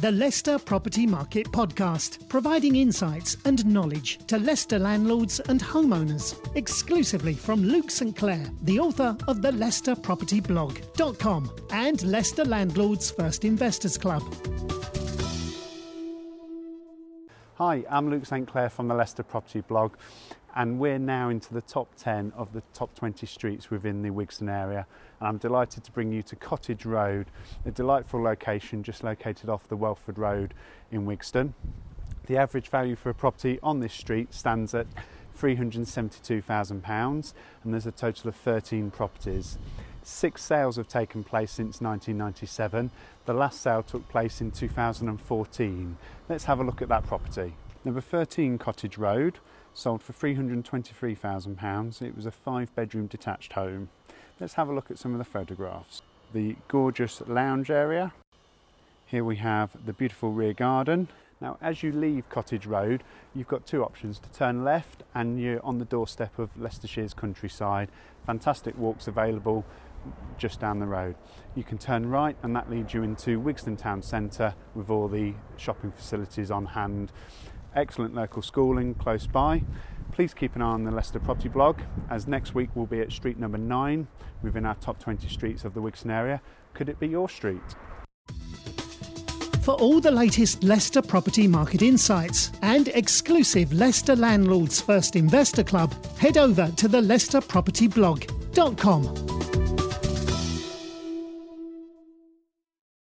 the Leicester Property Market Podcast, providing insights and knowledge to Leicester landlords and homeowners, exclusively from Luke St. Clair, the author of the Leicester Property Blog.com and Leicester Landlords First Investors Club. Hi, I'm Luke St. Clair from the Leicester Property Blog, and we're now into the top 10 of the top 20 streets within the Wigston area. And I'm delighted to bring you to Cottage Road, a delightful location just located off the Welford Road in Wigston. The average value for a property on this street stands at £372,000, and there's a total of 13 properties. Six sales have taken place since 1997. The last sale took place in 2014. Let's have a look at that property. Number 13 Cottage Road sold for £323,000. It was a five bedroom detached home. Let's have a look at some of the photographs. The gorgeous lounge area. Here we have the beautiful rear garden. Now, as you leave Cottage Road, you've got two options to turn left and you're on the doorstep of Leicestershire's countryside. Fantastic walks available just down the road. You can turn right, and that leads you into Wigston Town Centre with all the shopping facilities on hand. Excellent local schooling close by. Please keep an eye on the Leicester Property blog, as next week we'll be at street number nine within our top 20 streets of the Wigston area. Could it be your street? For all the latest Leicester property market insights and exclusive Leicester Landlords First Investor Club, head over to the leicesterpropertyblog.com.